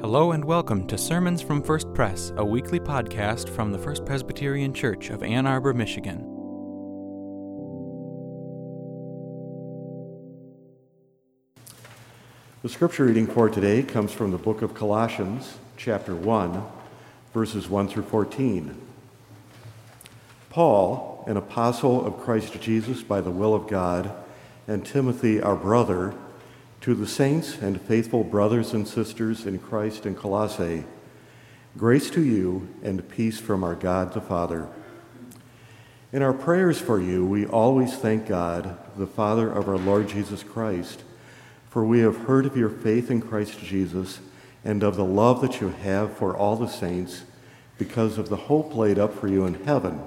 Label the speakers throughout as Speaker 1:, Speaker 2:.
Speaker 1: Hello and welcome to Sermons from First Pres, a weekly podcast from the First Presbyterian Church of Ann Arbor, Michigan.
Speaker 2: The scripture reading for today comes from the book of Colossians, chapter 1, verses 1 through 14. Paul, an apostle of Christ Jesus by the will of God, and Timothy, our brother, to the saints and faithful brothers and sisters in Christ in Colossae, grace to you and peace from our God the Father. In our prayers for you, we always thank God, the Father of our Lord Jesus Christ, for we have heard of your faith in Christ Jesus and of the love that you have for all the saints because of the hope laid up for you in heaven.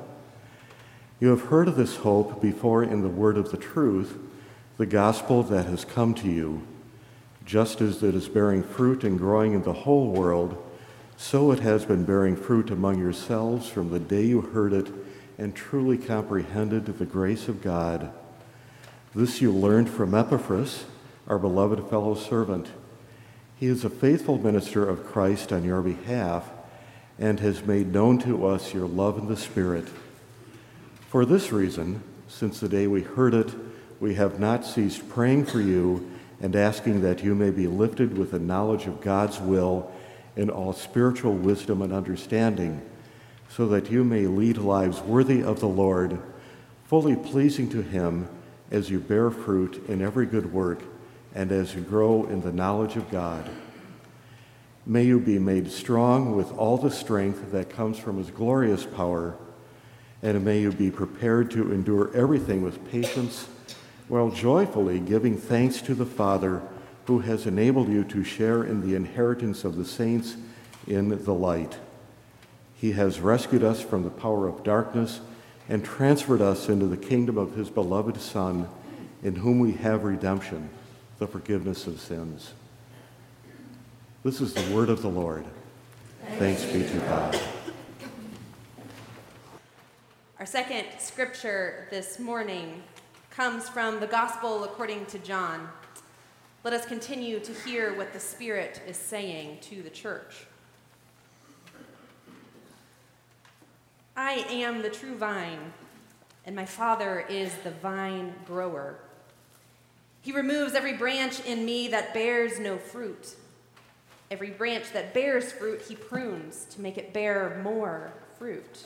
Speaker 2: You have heard of this hope before in the word of the truth the gospel that has come to you, just as it is bearing fruit and growing in the whole world, so it has been bearing fruit among yourselves from the day you heard it and truly comprehended the grace of God. This you learned from Epaphras, our beloved fellow servant. He is a faithful minister of Christ on your behalf and has made known to us your love in the Spirit. For this reason, since the day we heard it, we have not ceased praying for you and asking that you may be lifted with the knowledge of God's will in all spiritual wisdom and understanding, so that you may lead lives worthy of the Lord, fully pleasing to Him as you bear fruit in every good work and as you grow in the knowledge of God. May you be made strong with all the strength that comes from His glorious power, and may you be prepared to endure everything with patience while joyfully giving thanks to the Father who has enabled you to share in the inheritance of the saints in the light. He has rescued us from the power of darkness and transferred us into the kingdom of his beloved Son, in whom we have redemption, the forgiveness of sins. This is the word of the Lord. Thanks be to God.
Speaker 3: Our second scripture this morning comes from the Gospel according to John. Let us continue to hear what the Spirit is saying to the church. I am the true vine, and my Father is the vine grower. He removes every branch in me that bears no fruit. Every branch that bears fruit, he prunes to make it bear more fruit.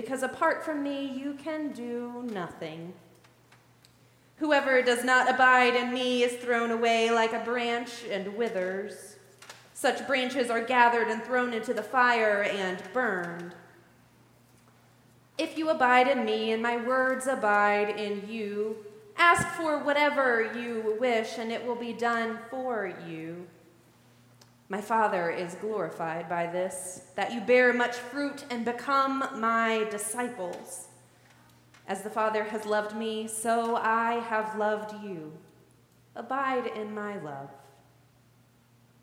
Speaker 3: because apart from me you can do nothing. Whoever does not abide in me is thrown away like a branch and withers. Such branches are gathered and thrown into the fire and burned. If you abide in me and my words abide in you, ask for whatever you wish and it will be done for you. My Father is glorified by this, that you bear much fruit and become my disciples. As the Father has loved me, so I have loved you. Abide in my love.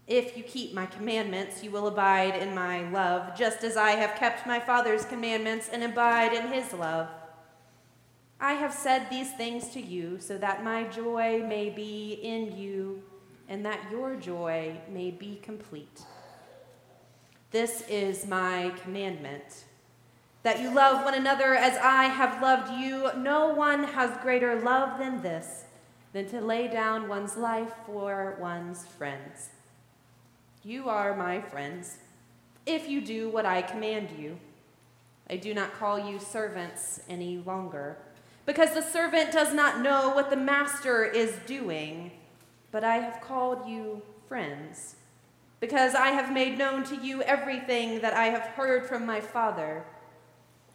Speaker 3: If you keep my commandments, you will abide in my love, just as I have kept my Father's commandments and abide in his love. I have said these things to you so that my joy may be in you and that your joy may be complete. This is my commandment that you love one another as I have loved you. No one has greater love than this, than to lay down one's life for one's friends. You are my friends if you do what I command you. I do not call you servants any longer, because the servant does not know what the master is doing but I have called you friends, because I have made known to you everything that I have heard from my Father.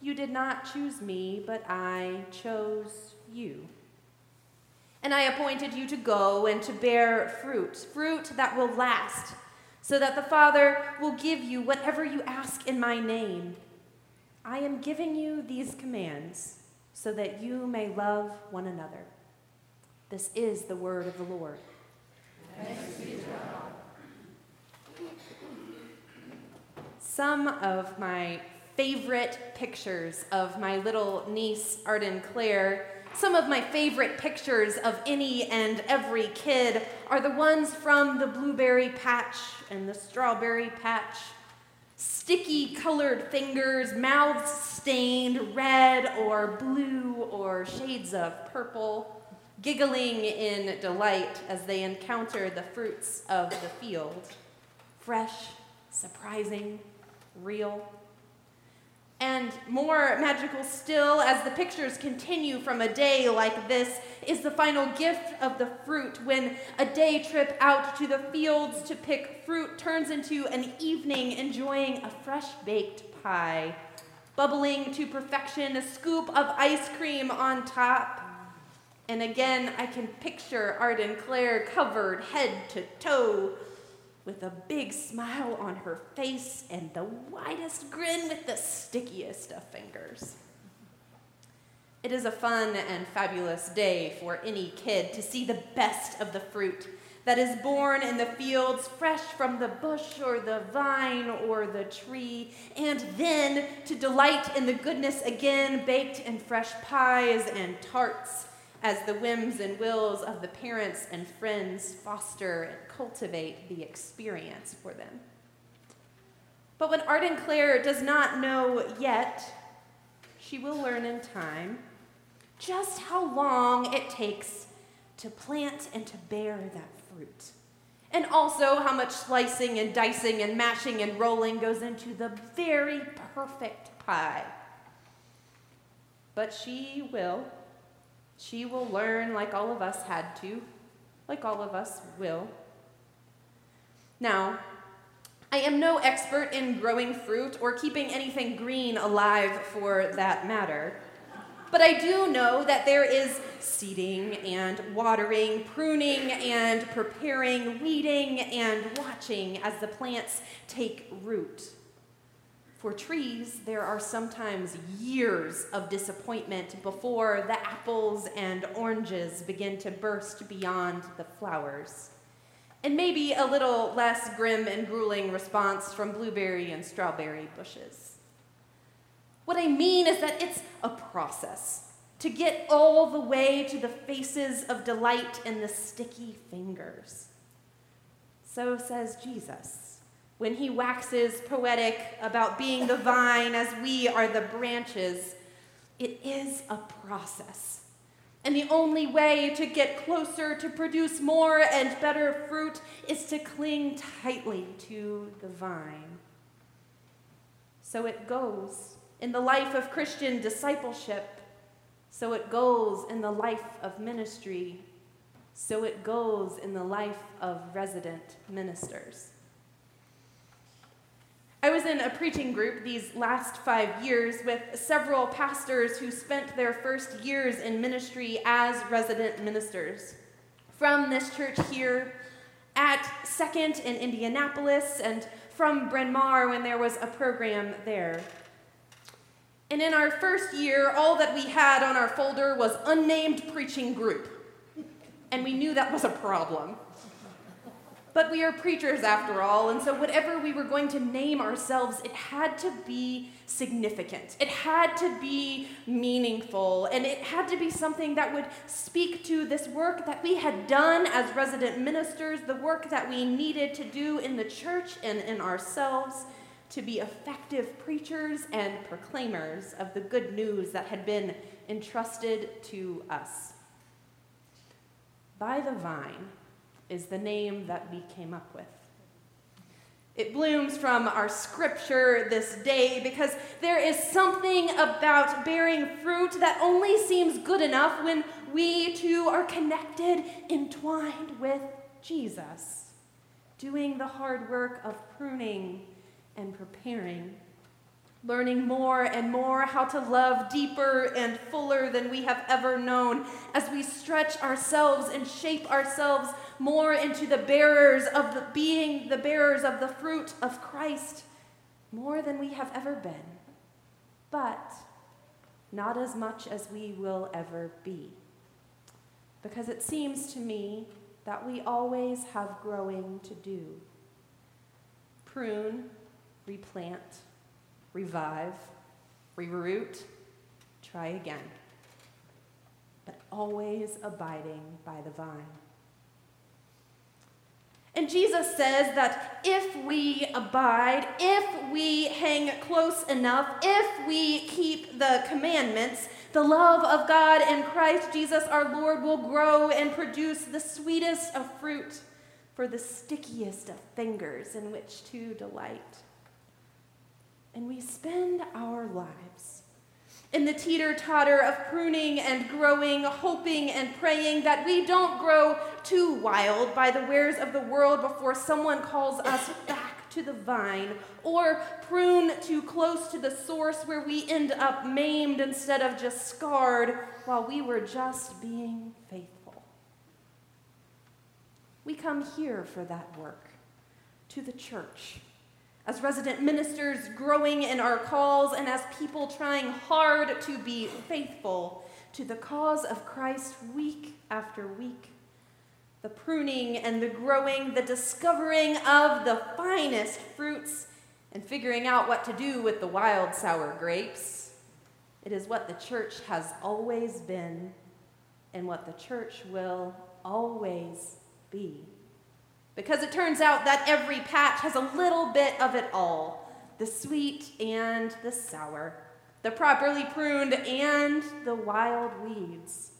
Speaker 3: You did not choose me, but I chose you. And I appointed you to go and to bear fruit, fruit that will last, so that the Father will give you whatever you ask in my name. I am giving you these commands so that you may love one another. This is the word of the Lord. Some of my favorite pictures of my little niece, Arden Claire, some of my favorite pictures of any and every kid are the ones from the blueberry patch and the strawberry patch. Sticky colored fingers, mouths stained red or blue or shades of purple, giggling in delight as they encounter the fruits of the field. Fresh, surprising, real. And more magical still, as the pictures continue from a day like this, is the final gift of the fruit when a day trip out to the fields to pick fruit turns into an evening enjoying a fresh baked pie, bubbling to perfection, a scoop of ice cream on top. And again, I can picture Arden Claire covered head to toe with a big smile on her face and the widest grin with the stickiest of fingers. It is a fun and fabulous day for any kid to see the best of the fruit that is born in the fields, fresh from the bush or the vine or the tree, and then to delight in the goodness again, baked in fresh pies and tarts as the whims and wills of the parents and friends foster and cultivate the experience for them. But when Arden Claire does not know yet, she will learn in time just how long it takes to plant and to bear that fruit. And also how much slicing and dicing and mashing and rolling goes into the very perfect pie. But she will she will learn like all of us had to, like all of us will. Now, I am no expert in growing fruit or keeping anything green alive for that matter. But I do know that there is seeding and watering, pruning and preparing, weeding and watching as the plants take root. For trees, there are sometimes years of disappointment before the apples and oranges begin to burst beyond the flowers. And maybe a little less grim and grueling response from blueberry and strawberry bushes. What I mean is that it's a process to get all the way to the faces of delight and the sticky fingers. So says Jesus when he waxes poetic about being the vine as we are the branches, it is a process. And the only way to get closer to produce more and better fruit is to cling tightly to the vine. So it goes in the life of Christian discipleship. So it goes in the life of ministry. So it goes in the life of resident ministers. I was in a preaching group these last five years with several pastors who spent their first years in ministry as resident ministers. From this church here, at Second in Indianapolis, and from Bryn Mawr when there was a program there. And in our first year, all that we had on our folder was unnamed preaching group. And we knew that was a problem. But we are preachers after all, and so whatever we were going to name ourselves, it had to be significant. It had to be meaningful, and it had to be something that would speak to this work that we had done as resident ministers, the work that we needed to do in the church and in ourselves to be effective preachers and proclaimers of the good news that had been entrusted to us. By the vine, is the name that we came up with. It blooms from our scripture this day because there is something about bearing fruit that only seems good enough when we too are connected, entwined with Jesus, doing the hard work of pruning and preparing. Learning more and more how to love deeper and fuller than we have ever known as we stretch ourselves and shape ourselves more into the bearers of the being the bearers of the fruit of Christ more than we have ever been but not as much as we will ever be. Because it seems to me that we always have growing to do. Prune replant revive, reroot, try again, but always abiding by the vine. And Jesus says that if we abide, if we hang close enough, if we keep the commandments, the love of God and Christ Jesus our Lord will grow and produce the sweetest of fruit for the stickiest of fingers in which to delight and we spend our lives in the teeter totter of pruning and growing, hoping and praying that we don't grow too wild by the wares of the world before someone calls us back to the vine, or prune too close to the source where we end up maimed instead of just scarred while we were just being faithful. We come here for that work, to the church as resident ministers growing in our calls, and as people trying hard to be faithful to the cause of Christ week after week. The pruning and the growing, the discovering of the finest fruits, and figuring out what to do with the wild sour grapes. It is what the church has always been, and what the church will always be. Because it turns out that every patch has a little bit of it all. The sweet and the sour, the properly pruned and the wild weeds.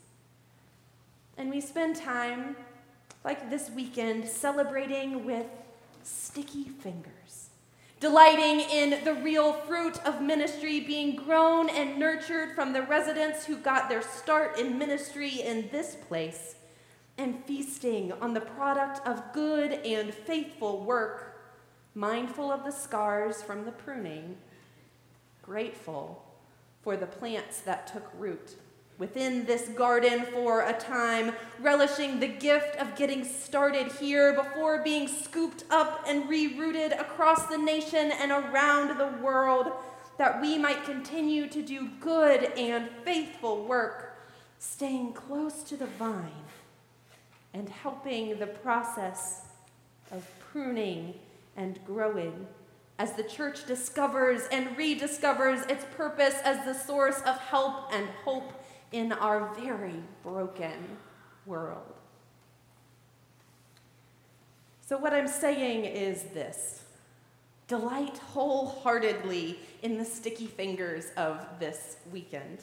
Speaker 3: And we spend time, like this weekend, celebrating with sticky fingers, delighting in the real fruit of ministry being grown and nurtured from the residents who got their start in ministry in this place and feasting on the product of good and faithful work, mindful of the scars from the pruning, grateful for the plants that took root within this garden for a time, relishing the gift of getting started here before being scooped up and rerouted across the nation and around the world, that we might continue to do good and faithful work, staying close to the vine and helping the process of pruning and growing as the church discovers and rediscovers its purpose as the source of help and hope in our very broken world. So, what I'm saying is this delight wholeheartedly in the sticky fingers of this weekend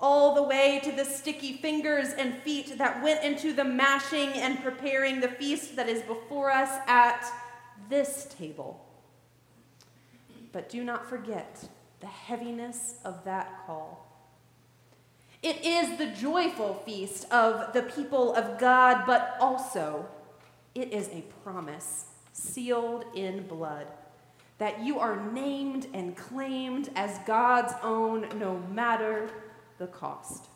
Speaker 3: all the way to the sticky fingers and feet that went into the mashing and preparing the feast that is before us at this table. But do not forget the heaviness of that call. It is the joyful feast of the people of God, but also it is a promise sealed in blood that you are named and claimed as God's own no matter the cost.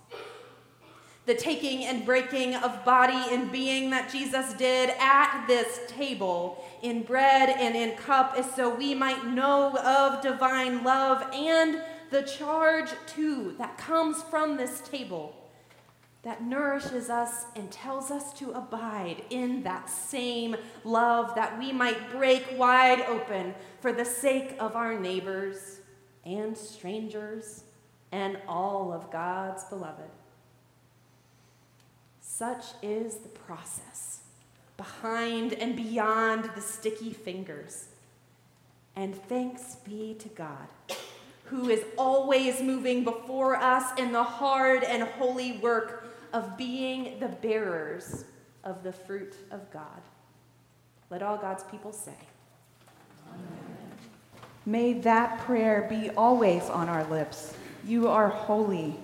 Speaker 3: The taking and breaking of body and being that Jesus did at this table in bread and in cup is so we might know of divine love and the charge too that comes from this table that nourishes us and tells us to abide in that same love that we might break wide open for the sake of our neighbors and strangers and all of God's beloved. Such is the process behind and beyond the sticky fingers. And thanks be to God, who is always moving before us in the hard and holy work of being the bearers of the fruit of God. Let all God's people say,
Speaker 4: Amen. May that prayer be always on our lips. You are holy,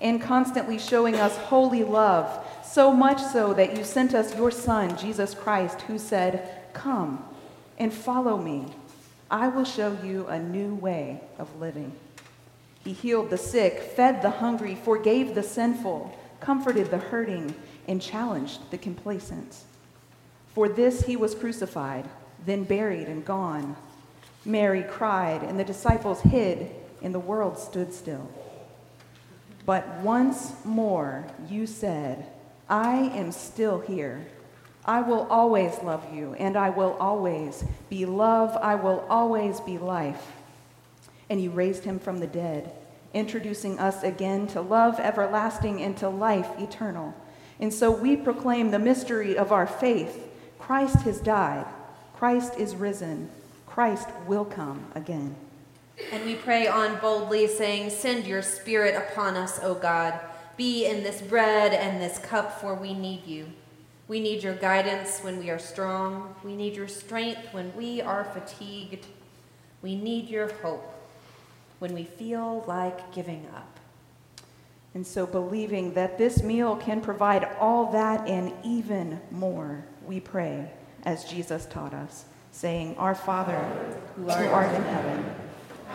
Speaker 4: and constantly showing us holy love, so much so that you sent us your Son, Jesus Christ, who said, Come and follow me. I will show you a new way of living. He healed the sick, fed the hungry, forgave the sinful, comforted the hurting, and challenged the complacent. For this he was crucified, then buried and gone. Mary cried, and the disciples hid, and the world stood still. But once more you said, I am still here. I will always love you, and I will always be love. I will always be life. And you raised him from the dead, introducing us again to love everlasting and to life eternal. And so we proclaim the mystery of our faith Christ has died, Christ is risen, Christ will come again.
Speaker 3: And we pray on boldly, saying, Send your Spirit upon us, O God. Be in this bread and this cup, for we need you. We need your guidance when we are strong. We need your strength when we are fatigued. We need your hope when we feel like giving up.
Speaker 4: And so, believing that this meal can provide all that and even more, we pray as Jesus taught us, saying, Our Father, who art in heaven,